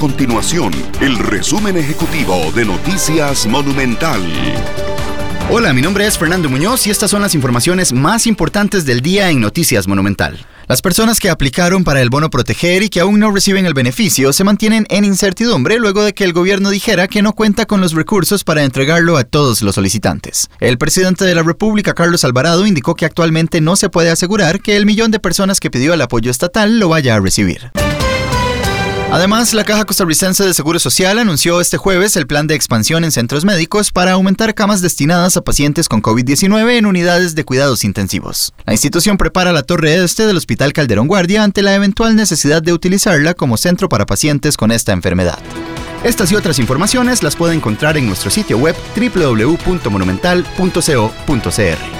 continuación el resumen ejecutivo de Noticias Monumental. Hola, mi nombre es Fernando Muñoz y estas son las informaciones más importantes del día en Noticias Monumental. Las personas que aplicaron para el bono proteger y que aún no reciben el beneficio se mantienen en incertidumbre luego de que el gobierno dijera que no cuenta con los recursos para entregarlo a todos los solicitantes. El presidente de la República, Carlos Alvarado, indicó que actualmente no se puede asegurar que el millón de personas que pidió el apoyo estatal lo vaya a recibir. Además, la Caja Costarricense de Seguro Social anunció este jueves el plan de expansión en centros médicos para aumentar camas destinadas a pacientes con COVID-19 en unidades de cuidados intensivos. La institución prepara la torre este del Hospital Calderón Guardia ante la eventual necesidad de utilizarla como centro para pacientes con esta enfermedad. Estas y otras informaciones las puede encontrar en nuestro sitio web www.monumental.co.cr.